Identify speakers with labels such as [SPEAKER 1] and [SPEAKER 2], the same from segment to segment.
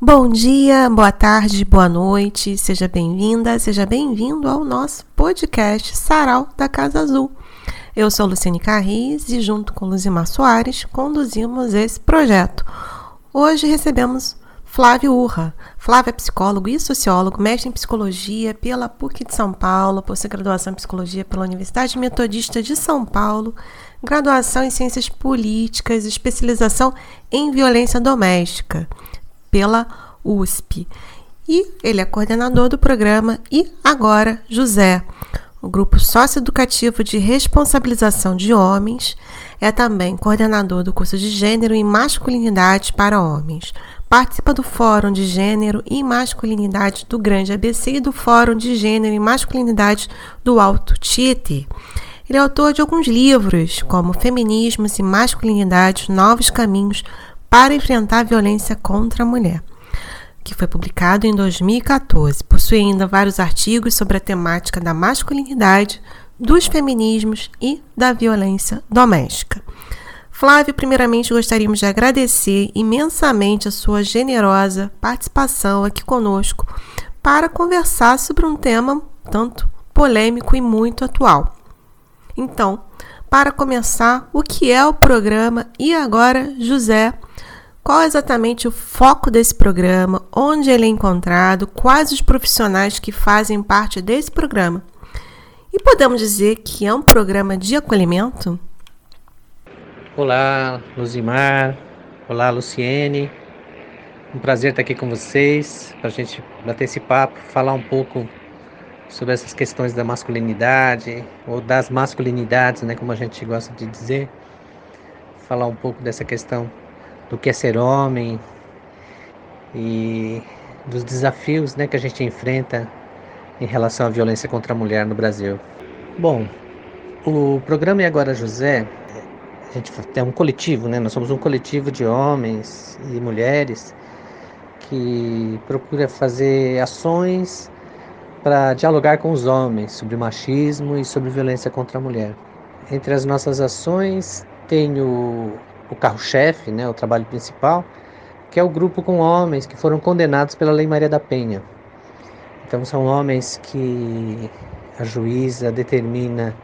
[SPEAKER 1] Bom dia, boa tarde, boa noite, seja bem-vinda, seja bem-vindo ao nosso podcast Sarau da Casa Azul. Eu sou Luciane Carris e, junto com Luzimar Soares, conduzimos esse projeto. Hoje recebemos Flávio Urra. Flávio é psicólogo e sociólogo, mestre em psicologia pela PUC de São Paulo, pós-graduação em psicologia pela Universidade Metodista de São Paulo, graduação em ciências políticas, especialização em violência doméstica pela USP. E ele é coordenador do programa E Agora José, o grupo socioeducativo de responsabilização de homens. É também coordenador do curso de Gênero e Masculinidade para Homens. Participa do Fórum de Gênero e Masculinidade do Grande ABC e do Fórum de Gênero e Masculinidade do Alto Tietê. Ele é autor de alguns livros, como Feminismos e Masculinidades Novos Caminhos para enfrentar a violência contra a mulher, que foi publicado em 2014. Possui ainda vários artigos sobre a temática da masculinidade, dos feminismos e da violência doméstica. Flávio, primeiramente gostaríamos de agradecer imensamente a sua generosa participação aqui conosco para conversar sobre um tema tanto polêmico e muito atual. Então, para começar, o que é o programa E Agora José? Qual é exatamente o foco desse programa? Onde ele é encontrado? Quais os profissionais que fazem parte desse programa? E podemos dizer que é um programa de acolhimento?
[SPEAKER 2] Olá, Luzimar. Olá, Luciene. Um prazer estar aqui com vocês para a gente bater esse papo, falar um pouco sobre essas questões da masculinidade ou das masculinidades, né, como a gente gosta de dizer. Falar um pouco dessa questão do que é ser homem e dos desafios né, que a gente enfrenta em relação à violência contra a mulher no Brasil. Bom, o programa E Agora José, a gente é um coletivo, né? Nós somos um coletivo de homens e mulheres que procura fazer ações para dialogar com os homens sobre machismo e sobre violência contra a mulher. Entre as nossas ações tem o o carro-chefe, né, o trabalho principal, que é o grupo com homens que foram condenados pela Lei Maria da Penha. Então são homens que a juíza determina,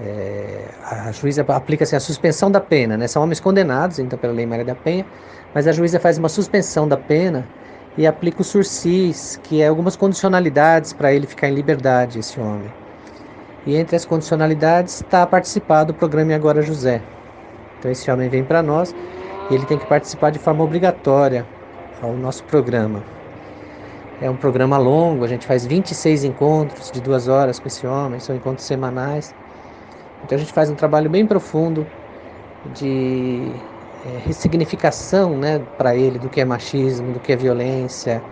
[SPEAKER 2] é, a juíza aplica assim, a suspensão da pena, né? São homens condenados então pela Lei Maria da Penha, mas a juíza faz uma suspensão da pena e aplica o sursis, que é algumas condicionalidades para ele ficar em liberdade, esse homem. E entre as condicionalidades está participar do programa Agora José, então esse homem vem para nós e ele tem que participar de forma obrigatória ao nosso programa. É um programa longo, a gente faz 26 encontros de duas horas com esse homem, são encontros semanais. Então a gente faz um trabalho bem profundo de é, ressignificação né, para ele do que é machismo, do que é violência.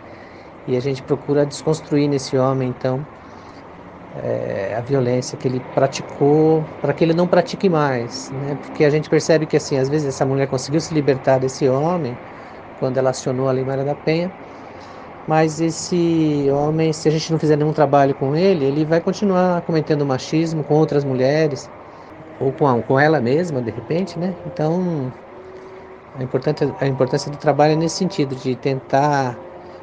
[SPEAKER 2] E a gente procura desconstruir nesse homem, então, é, a violência que ele praticou para que ele não pratique mais, né? Porque a gente percebe que assim, às vezes essa mulher conseguiu se libertar desse homem quando ela acionou a Lei Maria da Penha, mas esse homem, se a gente não fizer nenhum trabalho com ele, ele vai continuar cometendo machismo com outras mulheres ou com, a, com ela mesma, de repente, né? Então, a importância, a importância do trabalho é nesse sentido, de tentar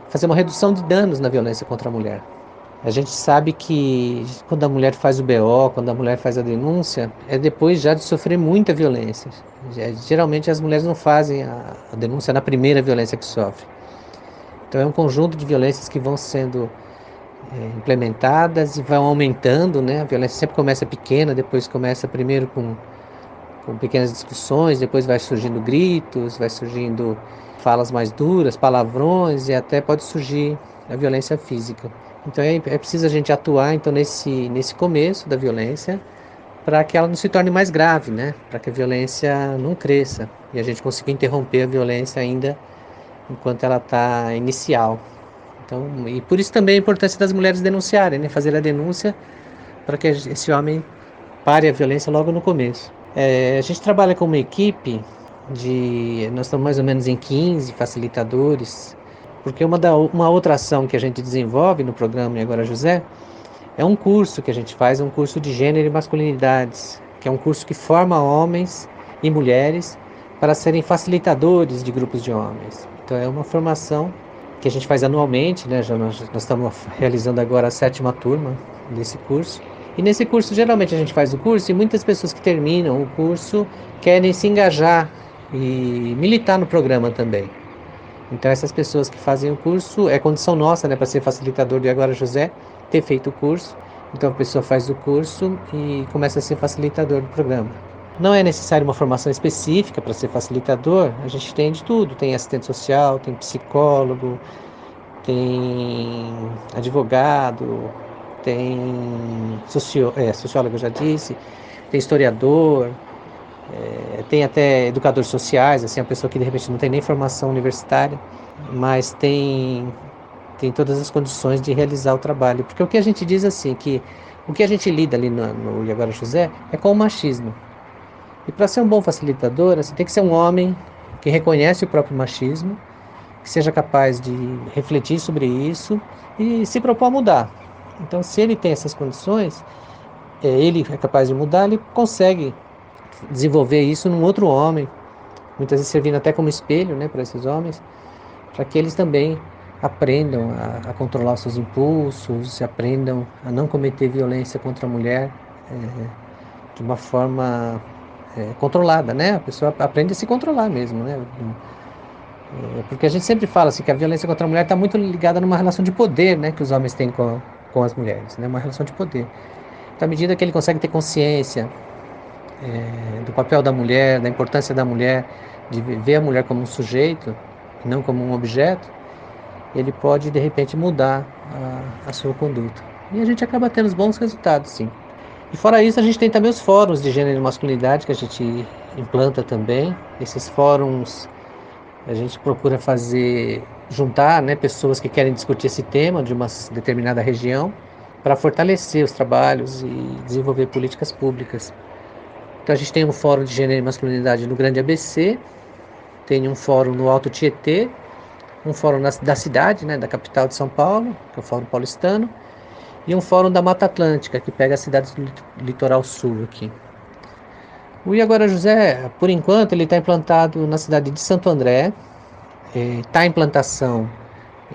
[SPEAKER 2] fazer uma redução de danos na violência contra a mulher. A gente sabe que quando a mulher faz o BO, quando a mulher faz a denúncia, é depois já de sofrer muita violência. Geralmente as mulheres não fazem a, denúncia na primeira violência que sofre. Então é um conjunto de violências que vão sendo é, implementadas e vão aumentando, né? A violência sempre começa pequena, depois começa primeiro com, com pequenas discussões, depois vai surgindo gritos, vai surgindo falas mais duras, palavrões e até pode surgir a violência física. Então é, é preciso a gente atuar então nesse, nesse começo da violência para que ela não se torne mais grave, né? Para que a violência não cresça e a gente consiga interromper a violência ainda enquanto ela está inicial. Então, e por isso também a importância das mulheres denunciarem, né? Fazer a denúncia para que esse homem pare a violência logo no começo. É, a gente trabalha com uma equipe de nós estamos mais ou menos em 15 facilitadores, porque uma, da, uma outra ação que a gente desenvolve no programa E Agora José é um curso que a gente faz, um curso de gênero e masculinidades, que é um curso que forma homens e mulheres para serem facilitadores de grupos de homens. Então é uma formação que a gente faz anualmente, né? Já nós, nós estamos realizando agora a sétima turma desse curso. E nesse curso, geralmente a gente faz o curso e muitas pessoas que terminam o curso querem se engajar e militar no programa também. Então essas pessoas que fazem o curso, é condição nossa, né, para ser facilitador de Agora José, ter feito o curso. Então a pessoa faz o curso e começa a ser facilitador do programa. Não é necessário uma formação específica para ser facilitador, a gente tem de tudo, tem assistente social, tem psicólogo, tem advogado, tem socio, é, sociólogo, eu já disse, tem historiador, é, tem até educadores sociais, assim, a pessoa que de repente não tem nem formação universitária, mas tem, tem todas as condições de realizar o trabalho. Porque o que a gente diz assim, que o que a gente lida ali no, no José é com o machismo. E para ser um bom facilitador, você tem que ser um homem que reconhece o próprio machismo, que seja capaz de refletir sobre isso e se propor a mudar. Então, se ele tem essas condições, é, ele é capaz de mudar, ele consegue desenvolver isso num outro homem, muitas vezes servindo até como espelho né, para esses homens, para que eles também aprendam a, a, controlar seus impulsos, aprendam a não cometer violência contra a mulher é, de uma forma é, controlada, né? A pessoa aprende a se controlar mesmo, né? É, porque a gente sempre fala assim que a violência contra a mulher está muito ligada numa relação de poder, né? Que os homens têm com, com as mulheres, né? Uma relação de poder. Então, à medida que ele consegue ter consciência é, do papel da mulher, da importância da mulher, de ver a mulher como um sujeito, não como um objeto, ele pode de repente mudar a, a sua conduta. E a gente acaba tendo bons resultados, sim. E fora isso, a gente tem também os fóruns de gênero e masculinidade que a gente implanta também. Esses fóruns a gente procura fazer juntar, né, pessoas que querem discutir esse tema de uma determinada região para fortalecer os trabalhos e desenvolver políticas públicas. Então a gente tem um fórum de gênero e masculinidade no Grande ABC, tem um fórum no Alto Tietê, um fórum na, da cidade, né, da capital de São Paulo, que é o Fórum Paulistano, e um fórum da Mata Atlântica, que pega as cidades do litoral sul aqui. O Iagora José, por enquanto, ele está implantado na cidade de Santo André, está é, em implantação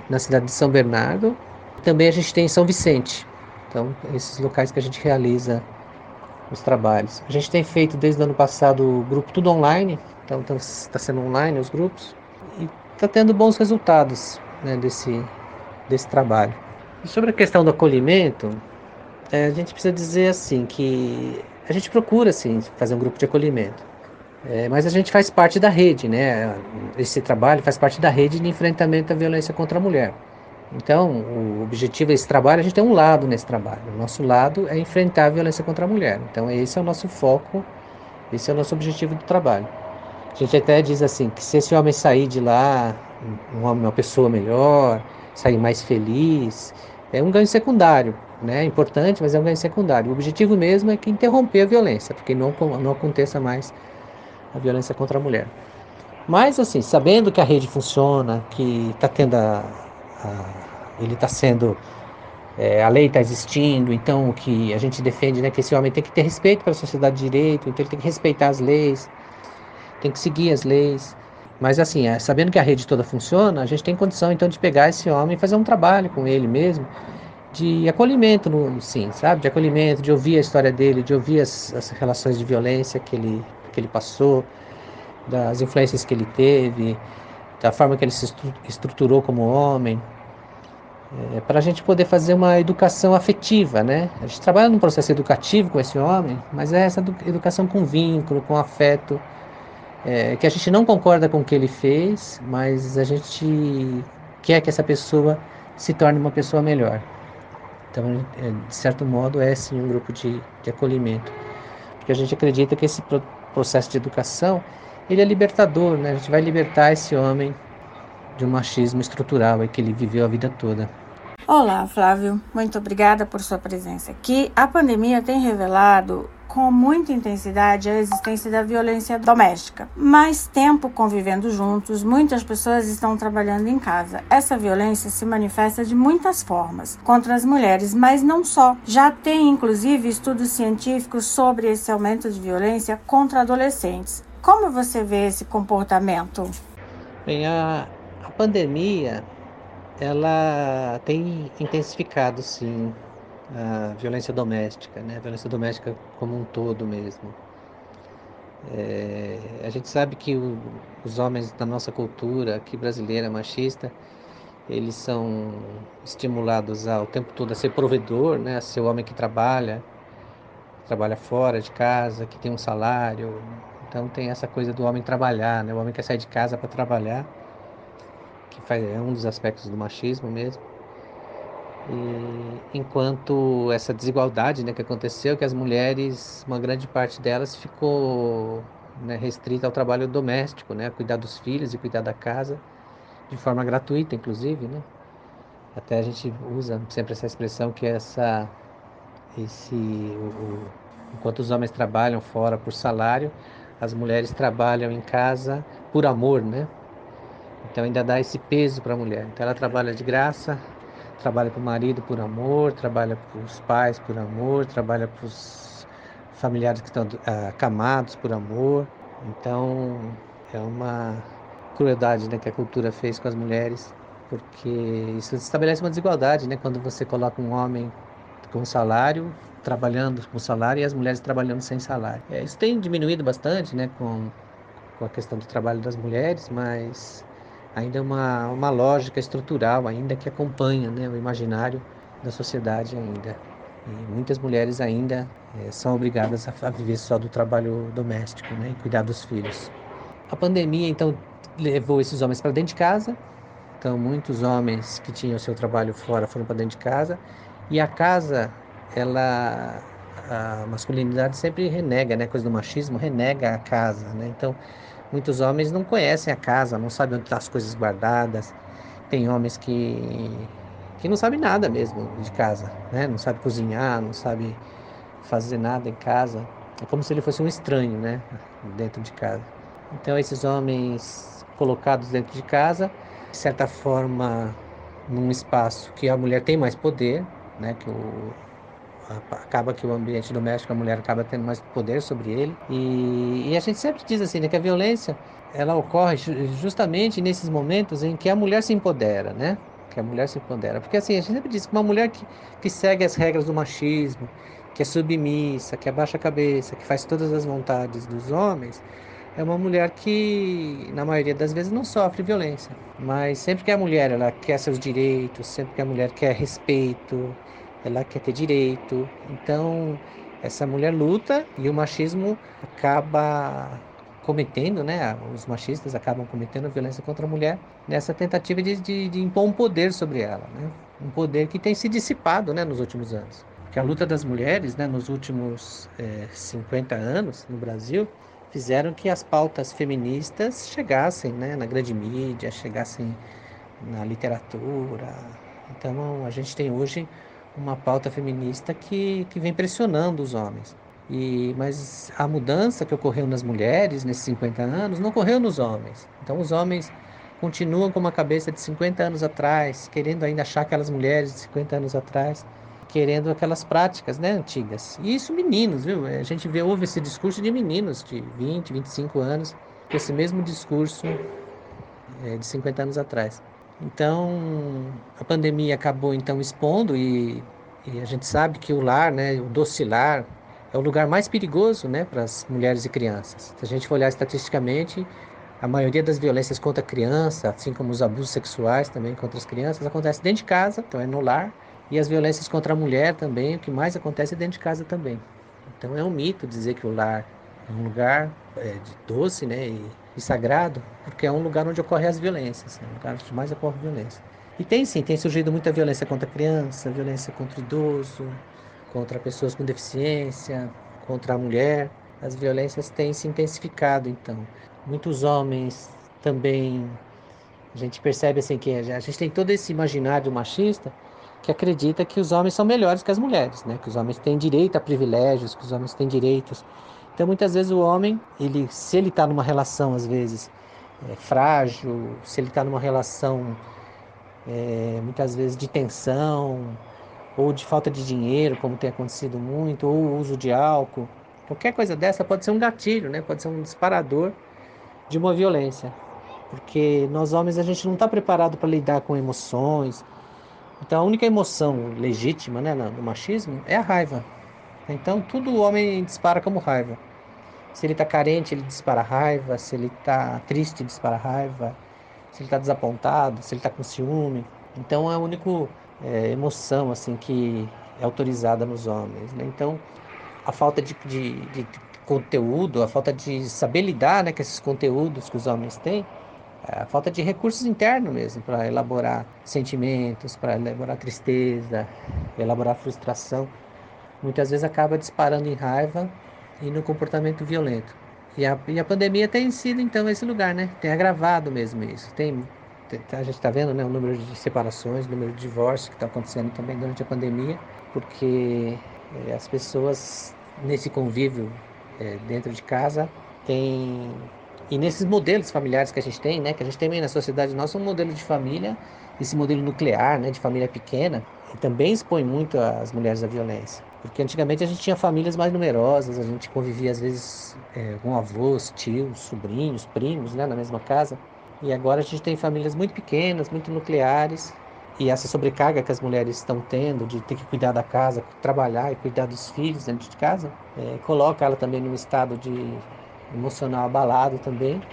[SPEAKER 2] na cidade de São Bernardo, também a gente tem São Vicente. Então, esses locais que a gente realiza os trabalhos. A gente tem feito desde o ano passado o grupo tudo online, então está sendo online os grupos e está tendo bons resultados né, desse, desse trabalho. E sobre a questão do acolhimento, é, a gente precisa dizer assim que a gente procura assim fazer um grupo de acolhimento, é, mas a gente faz parte da rede, né? Esse trabalho faz parte da rede de enfrentamento à violência contra a mulher. Então, o objetivo desse trabalho, a gente tem um lado nesse trabalho. O nosso lado é enfrentar a violência contra a mulher. Então, esse é o nosso foco, esse é o nosso objetivo do trabalho. A gente até diz assim, que se esse homem sair de lá, um homem, uma pessoa melhor, sair mais feliz, é um ganho secundário, né? É importante, mas é um ganho secundário. O objetivo mesmo é que interromper a violência, porque não, não aconteça mais a violência contra a mulher. Mas, assim, sabendo que a rede funciona, que está tendo a, ele está sendo é, a lei está existindo, então o que a gente defende, né, que esse homem tem que ter respeito para a sociedade de direito, então ele tem que respeitar as leis, tem que seguir as leis. Mas assim, é, sabendo que a rede toda funciona, a gente tem condição então de pegar esse homem e fazer um trabalho com ele mesmo, de acolhimento, no, sim, sabe, de acolhimento, de ouvir a história dele, de ouvir as, as relações de violência que ele que ele passou, das influências que ele teve, da forma que ele se estruturou como homem, é, para a gente poder fazer uma educação afetiva, né? A gente trabalha num processo educativo com esse homem, mas é essa educação com vínculo, com afeto, é, que a gente não concorda com o que ele fez, mas a gente quer que essa pessoa se torne uma pessoa melhor. Então, é, de certo modo, é sim um grupo de, de acolhimento, porque a gente acredita que esse processo de educação ele é libertador, né? A gente vai libertar esse homem de um machismo estrutural que ele viveu a vida toda.
[SPEAKER 3] Olá, Flávio. Muito obrigada por sua presença aqui. A pandemia tem revelado com muita intensidade a existência da violência doméstica. Mais tempo convivendo juntos, muitas pessoas estão trabalhando em casa. Essa violência se manifesta de muitas formas contra as mulheres, mas não só. Já tem inclusive estudos científicos sobre esse aumento de violência contra adolescentes. Como você vê esse comportamento?
[SPEAKER 2] Bem, a, a pandemia ela tem intensificado sim a violência doméstica, né? A violência doméstica como um todo mesmo. É, a gente sabe que o, os homens da nossa cultura aqui brasileira machista, eles são estimulados ao tempo todo a ser provedor, né? A ser o homem que trabalha, trabalha fora de casa, que tem um salário. Então tem essa coisa do homem trabalhar, né? O homem quer sair de casa para trabalhar, que faz, é um dos aspectos do machismo mesmo. E, enquanto essa desigualdade né, que aconteceu, que as mulheres, uma grande parte delas ficou né, restrita ao trabalho doméstico, né, a cuidar dos filhos e cuidar da casa, de forma gratuita, inclusive, né? Até a gente usa sempre essa expressão que essa, esse, o, enquanto os homens trabalham fora por salário, as mulheres trabalham em casa por amor, né? Então ainda dá esse peso para a mulher. Então ela trabalha de graça, trabalha para o marido por amor, trabalha para os pais por amor, trabalha para os familiares que estão acamados por amor. Então é uma crueldade né, que a cultura fez com as mulheres, porque isso estabelece uma desigualdade, né? Quando você coloca um homem com salário, trabalhando com salário, e as mulheres trabalhando sem salário. É, isso tem diminuído bastante, né, com, com a questão do trabalho das mulheres, mas ainda é uma, uma lógica estrutural ainda que acompanha né, o imaginário da sociedade ainda. E muitas mulheres ainda é, são obrigadas a, a, viver só do trabalho doméstico né, e cuidar dos filhos. A pandemia, então, levou esses homens para dentro de casa. Então, muitos homens que tinham seu trabalho fora foram para dentro de casa. E a casa, ela, a masculinidade sempre renega, né, coisa do machismo, renega a casa, né? Então, Muitos homens não conhecem a casa, não sabem onde estão tá as coisas guardadas. Tem homens que, que não sabem nada mesmo de casa, né? Não sabe cozinhar, não sabe fazer nada em casa. É como se ele fosse um estranho, né? Dentro de casa. Então esses homens colocados dentro de casa, de certa forma, num espaço que a mulher tem mais poder, né? Que o acaba que o ambiente doméstico, a mulher acaba tendo mais poder sobre ele. E, e a gente sempre diz assim, né, que a violência ela ocorre justamente nesses momentos em que a mulher se empodera, né? Que a mulher se empodera. Porque assim, a gente sempre diz que uma mulher que, que segue as regras do machismo, que é submissa, que abaixa a cabeça, que faz todas as vontades dos homens, é uma mulher que, na maioria das vezes, não sofre violência. Mas sempre que a mulher ela quer seus direitos, sempre que a mulher quer respeito, ela quer ter direito. Então, essa mulher luta e o machismo acaba cometendo, né? Os machistas acabam cometendo violência contra a mulher nessa tentativa de, de, de impor um poder sobre ela, né? Um poder que tem se dissipado, né, nos últimos anos. Porque a luta das mulheres, né, nos últimos é, 50 anos no Brasil, fizeram que as pautas feministas chegassem, né, na grande mídia, chegassem na literatura. Então, a gente tem hoje uma pauta feminista que, que vem pressionando os homens. E, mas a mudança que ocorreu nas mulheres nesses 50 anos não ocorreu nos homens. Então os homens continuam com uma cabeça de 50 anos atrás, querendo ainda achar aquelas mulheres de 50 anos atrás, querendo aquelas práticas né, antigas. E isso meninos, viu? A gente vê, ouve esse discurso de meninos de 20, 25 anos, com esse mesmo discurso é, de 50 anos atrás. Então, a pandemia acabou então expondo e, e, a gente sabe que o lar, né, o docilar, é o lugar mais perigoso, né, para as mulheres e crianças. Se a gente for olhar estatisticamente, a maioria das violências contra a criança, assim como os abusos sexuais também contra as crianças, acontece dentro de casa, então é no lar. E as violências contra a mulher também, o que mais acontece é dentro de casa também. Então é um mito dizer que o lar é um lugar é, de doce, né, e e sagrado, porque é um lugar onde ocorrem as violências, é um lugar onde mais ocorre violência. E tem sim, tem surgido muita violência contra criança, violência contra idoso, contra pessoas com deficiência, contra a mulher. As violências têm se intensificado, então. Muitos homens também, a gente percebe assim que a gente tem todo esse imaginário machista, que acredita que os homens são melhores que as mulheres, né? Que os homens têm direito a privilégios, que os homens têm direitos. Então, muitas vezes o homem, ele, se ele está numa relação, às vezes, é, frágil, se ele está numa relação, é, muitas vezes, de tensão, ou de falta de dinheiro, como tem acontecido muito, ou uso de álcool, qualquer coisa dessa pode ser um gatilho, né? Pode ser um disparador de uma violência. Porque nós homens, a gente não está preparado para lidar com emoções, então a única emoção legítima né, no machismo é a raiva. Então tudo o homem dispara como raiva. Se ele está carente, ele dispara raiva. Se ele está triste, dispara raiva. Se ele está desapontado, se ele está com ciúme. Então é a única é, emoção assim que é autorizada nos homens. Né? Então a falta de, de, de, conteúdo, a falta de saber lidar né, com esses conteúdos que os homens têm, a falta de recursos internos mesmo para elaborar sentimentos, para elaborar tristeza, elaborar frustração, muitas vezes acaba disparando em raiva e no comportamento violento. E a, e a pandemia tem sido então esse lugar, né? Tem agravado mesmo isso. Tem, a gente está vendo né, o número de separações, o número de divórcios que está acontecendo também durante a pandemia, porque é, as pessoas nesse convívio é, dentro de casa têm e nesses modelos familiares que a gente tem, né, que a gente tem na sociedade nossa um modelo de família, esse modelo nuclear, né, de família pequena, também expõe muito as mulheres à violência. Porque antigamente a gente tinha famílias mais numerosas, a gente convivia às vezes é, com avós, tios, sobrinhos, primos, né, na mesma casa. E agora a gente tem famílias muito pequenas, muito nucleares, e essa sobrecarga que as mulheres estão tendo de ter que cuidar da casa, trabalhar e cuidar dos filhos dentro de casa, é, coloca ela também num estado de emocional abalado também,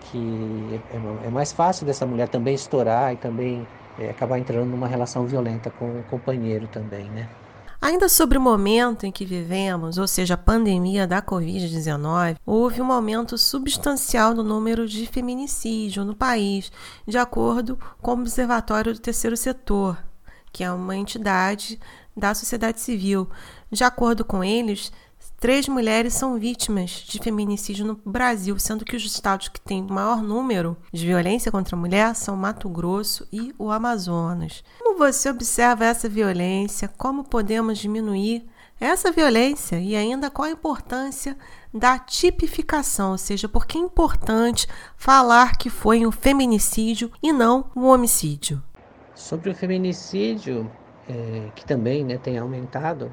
[SPEAKER 2] que é, é mais fácil dessa mulher também estourar e também é, acabar entrando numa relação violenta com o companheiro também, né?
[SPEAKER 1] Ainda sobre o momento em que vivemos, ou seja, a pandemia da Covid-19, houve um aumento substancial no número de feminicídio no país, de acordo com o Observatório do Terceiro Setor, que é uma entidade da sociedade civil. De acordo com eles, Três mulheres são vítimas de feminicídio no Brasil, sendo que os estados que têm maior número de violência contra a mulher são Mato Grosso e o Amazonas. Como você observa essa violência? Como podemos diminuir essa violência e ainda qual a importância da tipificação, ou seja, por que é importante falar que foi um feminicídio e não um homicídio?
[SPEAKER 2] Sobre o feminicídio, é, que também né, tem aumentado,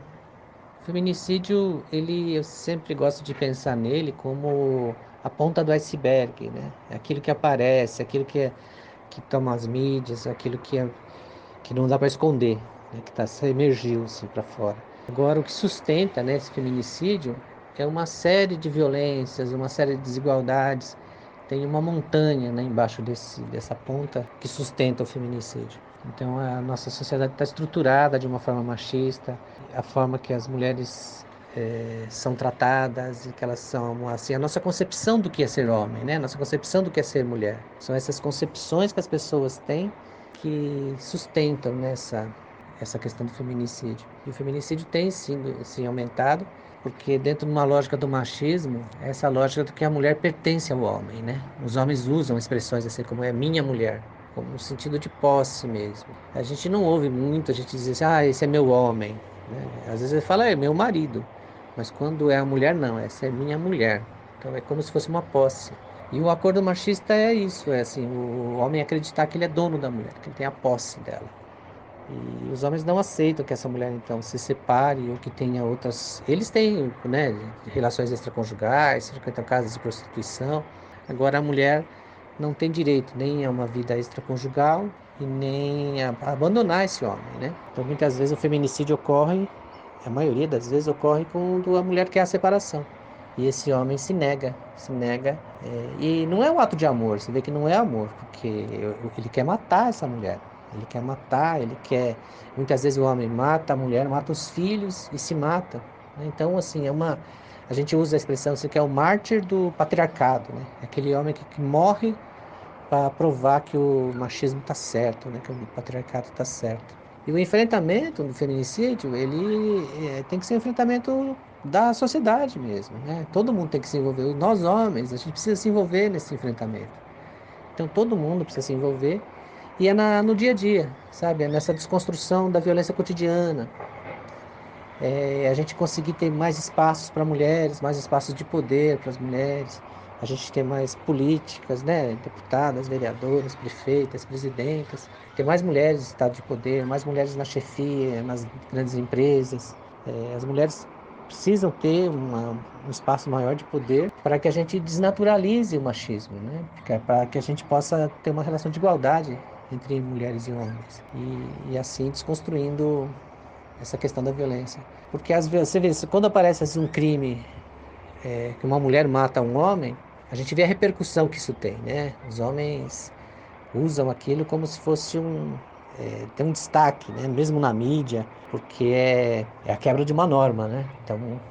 [SPEAKER 2] feminicídio, ele eu sempre gosto de pensar nele como a ponta do iceberg, né? Aquilo que aparece, aquilo que é, que toma as mídias, aquilo que é, que não dá para esconder, né? que tá emergiu assim para fora. Agora o que sustenta, né, esse feminicídio é uma série de violências, uma série de desigualdades. Tem uma montanha né, embaixo desse, dessa ponta que sustenta o feminicídio. Então a nossa sociedade está estruturada de uma forma machista, a forma que as mulheres é, são tratadas e que elas são assim a nossa concepção do que é ser homem, né? Nossa concepção do que é ser mulher. São essas concepções que as pessoas têm que sustentam nessa essa questão do feminicídio. E o feminicídio tem sido sim aumentado porque dentro de uma lógica do machismo, essa lógica do que a mulher pertence ao homem, né? Os homens usam expressões assim como é minha mulher, como no sentido de posse mesmo. A gente não ouve muito a gente dizer assim, ah, esse é meu homem. Né? Às vezes ele fala, é meu marido. Mas quando é a mulher, não, essa é minha mulher. Então é como se fosse uma posse. E o acordo machista é isso, é assim, o homem acreditar que ele é dono da mulher, que ele tem a posse dela. E os homens não aceitam que essa mulher então se separe ou que tenha outras. Eles têm, né, relações extraconjugais, frequentam casas de prostituição. Agora a mulher não tem direito nem a uma vida extraconjugal e nem a abandonar esse homem, né? Então muitas vezes o feminicídio ocorre, a maioria das vezes ocorre quando a mulher quer a separação. E esse homem se nega, se nega. É, e não é um ato de amor, você vê que não é amor, porque ele quer matar essa mulher. Ele quer matar, ele quer. Muitas vezes o homem mata a mulher, mata os filhos e se mata. Né? Então, assim, é uma a gente usa a expressão assim, que é o mártir do patriarcado, né? Aquele homem que, que morre para provar que o machismo está certo, né? Que o patriarcado está certo. E o enfrentamento do feminicídio, ele é, tem que ser um enfrentamento da sociedade mesmo, né? Todo mundo tem que se envolver. Nós homens, a gente precisa se envolver nesse enfrentamento. Então todo mundo precisa se envolver E é na, no dia a dia, sabe? É nessa desconstrução da violência cotidiana. É a gente conseguir ter mais espaços para mulheres, mais espaços de poder para as mulheres, a gente ter mais políticas, né? Deputadas, vereadoras, prefeitas, presidentas, ter mais mulheres em estado de poder, mais mulheres na chefia, nas grandes empresas. É, as mulheres precisam ter uma, um espaço maior de poder para que a gente desnaturalize o machismo, né? para que a gente possa ter uma relação de igualdade entre mulheres e homens e, e assim desconstruindo essa questão da violência. Porque às vezes você vê, quando aparece assim, um crime é, que uma mulher mata um homem, a gente vê a repercussão que isso tem, né? Os homens usam aquilo como se fosse um é, tem um destaque, né? Mesmo na mídia, porque é, é a quebra de uma norma, né? Então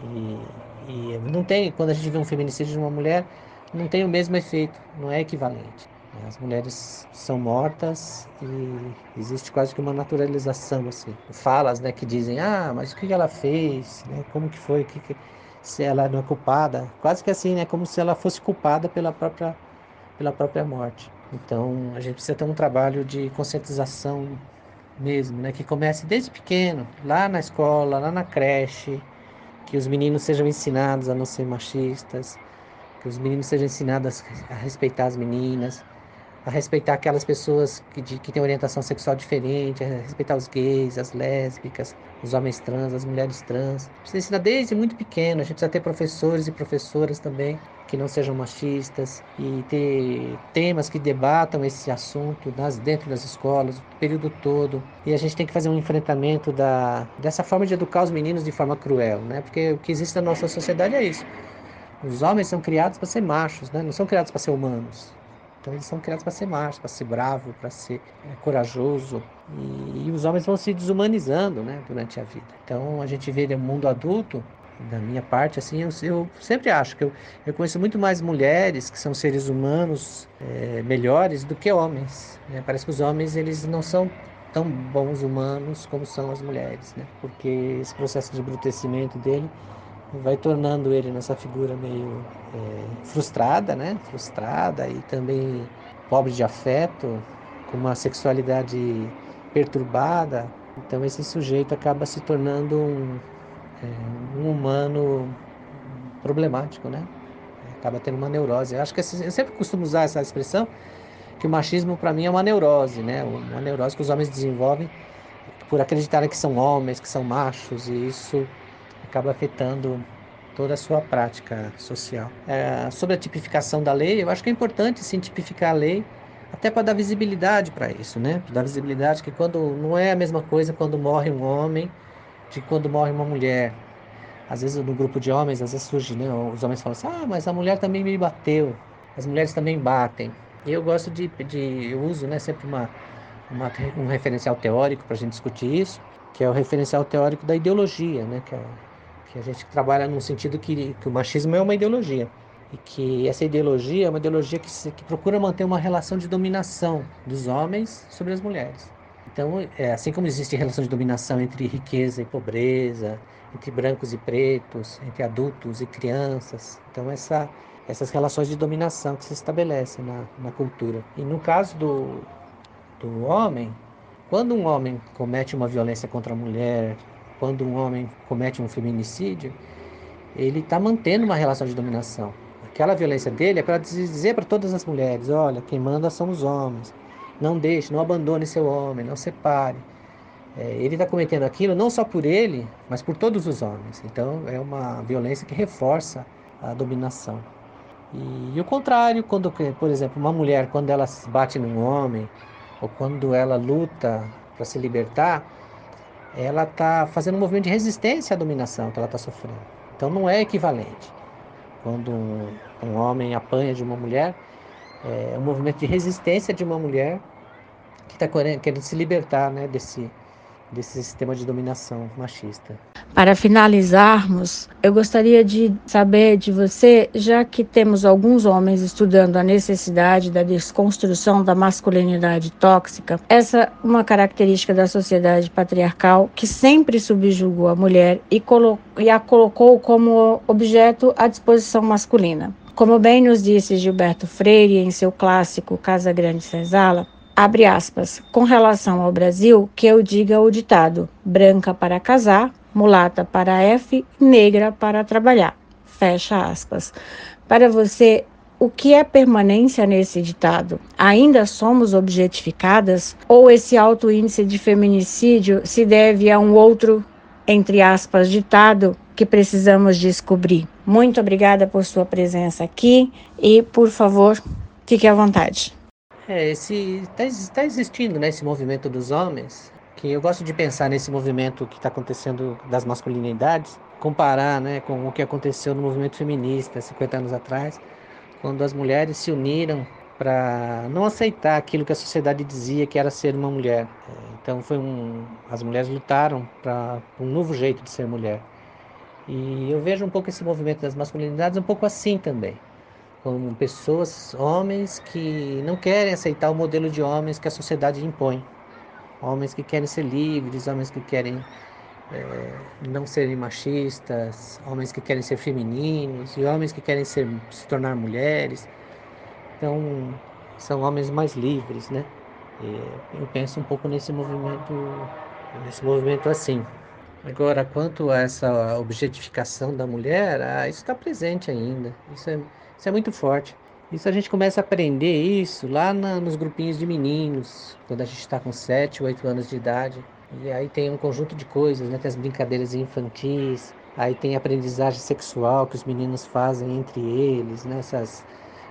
[SPEAKER 2] e, e não tem quando a gente vê um feminicídio de uma mulher não tem o mesmo efeito, não é equivalente. As mulheres são mortas e existe quase que uma naturalização assim. Falas, né, que dizem: "Ah, mas o que ela fez? Né? Como que foi? Que, que... se ela não é culpada?" Quase que assim, né, como se ela fosse culpada pela própria pela própria morte. Então, a gente precisa ter um trabalho de conscientização mesmo, né, que comece desde pequeno, lá na escola, lá na creche, que os meninos sejam ensinados a não ser machistas, que os meninos sejam ensinados a respeitar as meninas, a respeitar aquelas pessoas que, de, que têm orientação sexual diferente, a respeitar os gays, as lésbicas, os homens trans, as mulheres trans. Precisa ensinar desde muito pequeno. A gente precisa ter professores e professoras também que não sejam machistas e ter temas que debatam esse assunto nas, dentro das escolas o período todo. E a gente tem que fazer um enfrentamento da, dessa forma de educar os meninos de forma cruel, né? Porque o que existe na nossa sociedade é isso. Os homens são criados para ser machos, né? não são criados para ser humanos. Então eles são criados para ser macho, para ser bravo, para ser é, corajoso. E, e, os homens vão se desumanizando né, durante a vida. Então a gente vê no mundo adulto, da minha parte, assim, eu, eu sempre acho que eu, eu, conheço muito mais mulheres que são seres humanos é, melhores do que homens. Né? Parece que os homens eles não são tão bons humanos como são as mulheres, né? porque esse processo de embrutecimento dele vai tornando ele nessa figura meio é, frustrada, né? Frustrada e também pobre de afeto, com uma sexualidade perturbada. Então esse sujeito acaba se tornando um, é, um humano problemático, né? Acaba tendo uma neurose. Eu acho que eu sempre costumo usar essa expressão que o machismo para mim é uma neurose, né? Uma neurose que os homens desenvolvem por acreditarem que são homens, que são machos e isso acaba afetando toda a sua prática social. É, sobre a tipificação da lei, eu acho que é importante sim tipificar a lei, até para dar visibilidade para isso, né? Para dar visibilidade que quando não é a mesma coisa quando morre um homem de quando morre uma mulher. Às vezes no grupo de homens, às vezes surge, né? Os homens falam assim: "Ah, mas a mulher também me bateu. As mulheres também batem". E eu gosto de, de eu uso, né, sempre uma, uma um referencial teórico para a gente discutir isso, que é o referencial teórico da ideologia, né, que é a gente trabalha num sentido que, que o machismo é uma ideologia e que essa ideologia é uma ideologia que, se, que procura manter uma relação de dominação dos homens sobre as mulheres. Então, é, assim como existe relação de dominação entre riqueza e pobreza, entre brancos e pretos, entre adultos e crianças, então essa, essas relações de dominação que se estabelecem na, na cultura. E no caso do, do homem, quando um homem comete uma violência contra a mulher, quando um homem comete um feminicídio, ele está mantendo uma relação de dominação. Aquela violência dele é para dizer para todas as mulheres: olha, quem manda são os homens. Não deixe, não abandone seu homem, não separe. É, ele está cometendo aquilo não só por ele, mas por todos os homens. Então é uma violência que reforça a dominação. E, e o contrário, quando, por exemplo, uma mulher, quando ela bate num homem, ou quando ela luta para se libertar, ela está fazendo um movimento de resistência à dominação que ela está sofrendo. Então não é equivalente. Quando um, um homem apanha de uma mulher, é um movimento de resistência de uma mulher que está querendo se libertar né, desse, desse sistema de dominação machista.
[SPEAKER 4] Para finalizarmos, eu gostaria de saber de você, já que temos alguns homens estudando a necessidade da desconstrução da masculinidade tóxica, essa é uma característica da sociedade patriarcal que sempre subjugou a mulher e, e a colocou como objeto à disposição masculina. Como bem nos disse Gilberto Freire em seu clássico Casa Grande Senzala, abre aspas, com relação ao Brasil, que eu diga o ditado: branca para casar, mulata para F, negra para trabalhar. Fecha aspas. Para você, o que é permanência nesse ditado? Ainda somos objetificadas? Ou esse alto índice de feminicídio se deve a um outro, entre aspas, ditado que precisamos descobrir? Muito obrigada por sua presença aqui e, por favor, fique à vontade.
[SPEAKER 2] É, está tá existindo, né, esse movimento dos homens, que eu gosto de pensar nesse movimento que está acontecendo das masculinidades, comparar, né, com o que aconteceu no movimento feminista 50 anos atrás, quando as mulheres se uniram para não aceitar aquilo que a sociedade dizia que era ser uma mulher. Então foi um, as mulheres lutaram para um novo jeito de ser mulher. E eu vejo um pouco esse movimento das masculinidades um pouco assim também como pessoas, homens que não querem aceitar o modelo de homens que a sociedade impõe. Homens que querem ser livres, homens que querem é, não serem machistas, homens que querem ser femininos e homens que querem ser, se tornar mulheres. Então, são homens mais livres, né? E eu penso um pouco nesse movimento, nesse movimento assim. Agora, quanto a essa objetificação da mulher, ah, isso está presente ainda. Isso é isso é muito forte. Isso a gente começa a aprender isso lá na, nos grupinhos de meninos, quando a gente está com 7, 8 anos de idade. E aí tem um conjunto de coisas, né? Tem as brincadeiras infantis, aí tem a aprendizagem sexual que os meninos fazem entre eles, né? Essas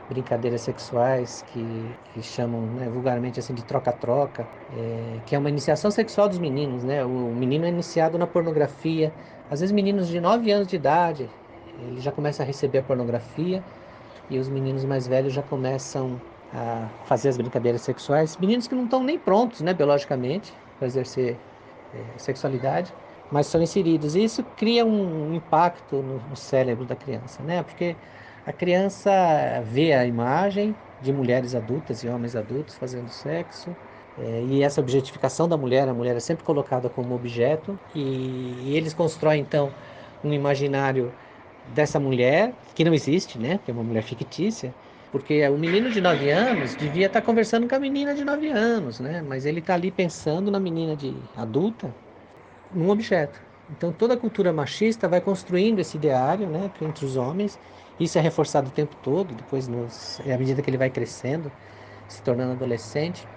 [SPEAKER 2] brincadeiras sexuais que, que chamam né, vulgarmente assim de troca-troca, é, que é uma iniciação sexual dos meninos, né? O menino é iniciado na pornografia, às vezes meninos de 9 anos de idade, ele já começa a receber a pornografia e os meninos mais velhos já começam a fazer as brincadeiras sexuais. Meninos que não estão nem prontos, né, biologicamente, para exercer é, sexualidade, mas são inseridos. E isso cria um impacto no, no cérebro da criança, né? Porque a criança vê a imagem de mulheres adultas e homens adultos fazendo sexo, é, e essa objetificação da mulher, a mulher é sempre colocada como objeto, e, e eles constroem então um imaginário dessa mulher, que não existe, né? Que é uma mulher fictícia, porque o menino de 9 anos devia estar conversando com a menina de 9 anos, né? Mas ele está ali pensando na menina de adulta, num objeto. Então toda a cultura machista vai construindo esse ideário, né, entre os homens. Isso é reforçado o tempo todo, depois nos, à medida que ele vai crescendo, se tornando adolescente.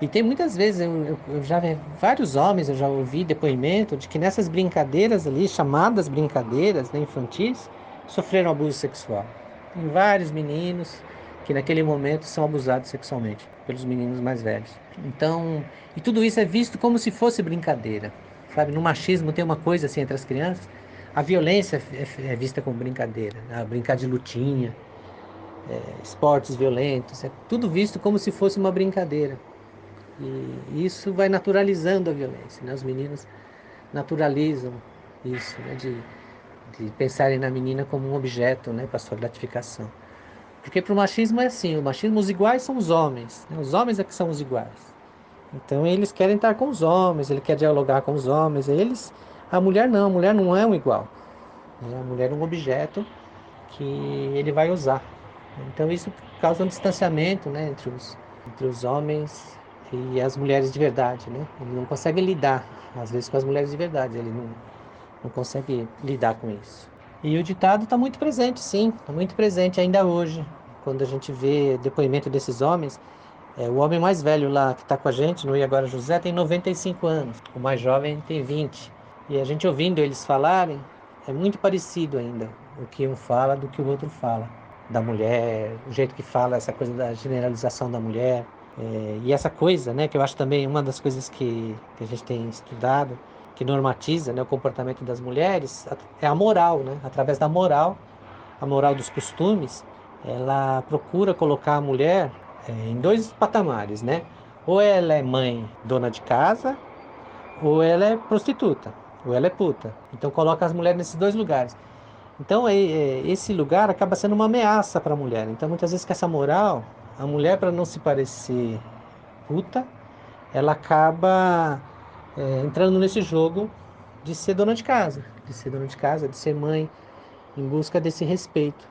[SPEAKER 2] E tem muitas vezes, eu, eu, já vi vários homens, eu já ouvi depoimento de que nessas brincadeiras ali, chamadas brincadeiras né, infantis, sofreram abuso sexual. Tem vários meninos que naquele momento são abusados sexualmente pelos meninos mais velhos. Então, e tudo isso é visto como se fosse brincadeira. Sabe, no machismo tem uma coisa assim entre as crianças, a violência é, é vista como brincadeira, né? brincar de lutinha, é, esportes violentos, é tudo visto como se fosse uma brincadeira. E isso vai naturalizando a violência. Né? Os meninos naturalizam isso, né? de de pensarem na menina como um objeto né, para sua gratificação. Porque para o machismo é assim, o machismo, os iguais são os homens, né? os homens é que são os iguais. Então eles querem estar com os homens, ele quer dialogar com os homens, eles, a mulher não, a mulher não é um igual. Né? A mulher é um objeto que ele vai usar. Então isso causa um distanciamento né, entre, os, entre os homens e as mulheres de verdade. Né? Ele não consegue lidar, às vezes, com as mulheres de verdade. Ele não, não consegue lidar com isso. E o ditado está muito presente, sim, está muito presente ainda hoje. Quando a gente vê depoimento desses homens, é, o homem mais velho lá que está com a gente, no Agora José, tem 95 anos, o mais jovem tem 20. E a gente ouvindo eles falarem, é muito parecido ainda o que um fala do que o outro fala. Da mulher, o jeito que fala, essa coisa da generalização da mulher. É, e essa coisa, né, que eu acho também uma das coisas que, que a gente tem estudado, que normatiza né, o comportamento das mulheres é a moral, né? Através da moral, a moral dos costumes, ela procura colocar a mulher é, em dois patamares, né? Ou ela é mãe, dona de casa, ou ela é prostituta, ou ela é puta. Então coloca as mulheres nesses dois lugares. Então é, é, esse lugar acaba sendo uma ameaça para a mulher. Então muitas vezes com essa moral, a mulher para não se parecer puta, ela acaba é, entrando nesse jogo de ser dona de casa, de ser dona de casa, de ser mãe, em busca desse respeito.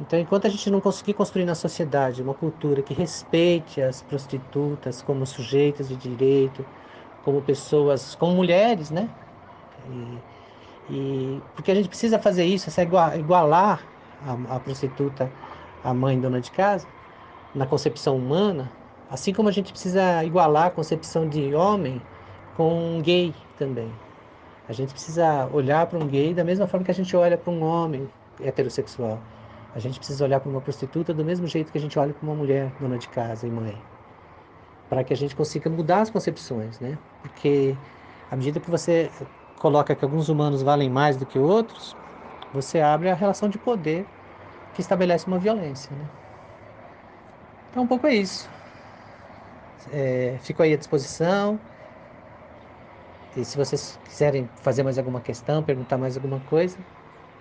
[SPEAKER 2] Então, enquanto a gente não conseguir construir na sociedade uma cultura que respeite as prostitutas como sujeitas de direito, como pessoas, como mulheres, né? E, e porque a gente precisa fazer isso, essa igualar a, a prostituta à mãe dona de casa na concepção humana, assim como a gente precisa igualar a concepção de homem com um gay também. A gente precisa olhar para um gay da mesma forma que a gente olha para um homem heterossexual. A gente precisa olhar para uma prostituta do mesmo jeito que a gente olha para uma mulher dona de casa e mãe. Para que a gente consiga mudar as concepções, né? Porque à medida que você coloca que alguns humanos valem mais do que outros, você abre a relação de poder que estabelece uma violência, né? Então, um pouco é isso. É, fico aí à disposição. E se vocês quiserem fazer mais alguma questão, perguntar mais alguma coisa,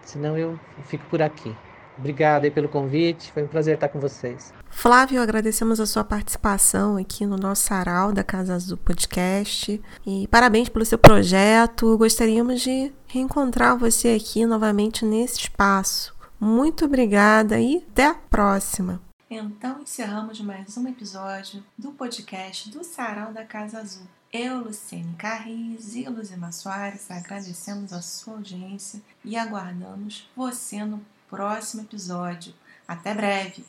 [SPEAKER 2] senão eu fico por aqui. Obrigado aí pelo convite, foi um prazer estar com vocês.
[SPEAKER 1] Flávio, agradecemos a sua participação aqui no nosso sarau da Casa Azul Podcast e parabéns pelo seu projeto. Gostaríamos de reencontrar você aqui novamente nesse espaço. Muito obrigada e até a próxima. Então encerramos mais um episódio do podcast do Sarau da Casa Azul. Eu, Luciene Carriz e Luzima Soares agradecemos a sua audiência e aguardamos você no próximo episódio. Até breve!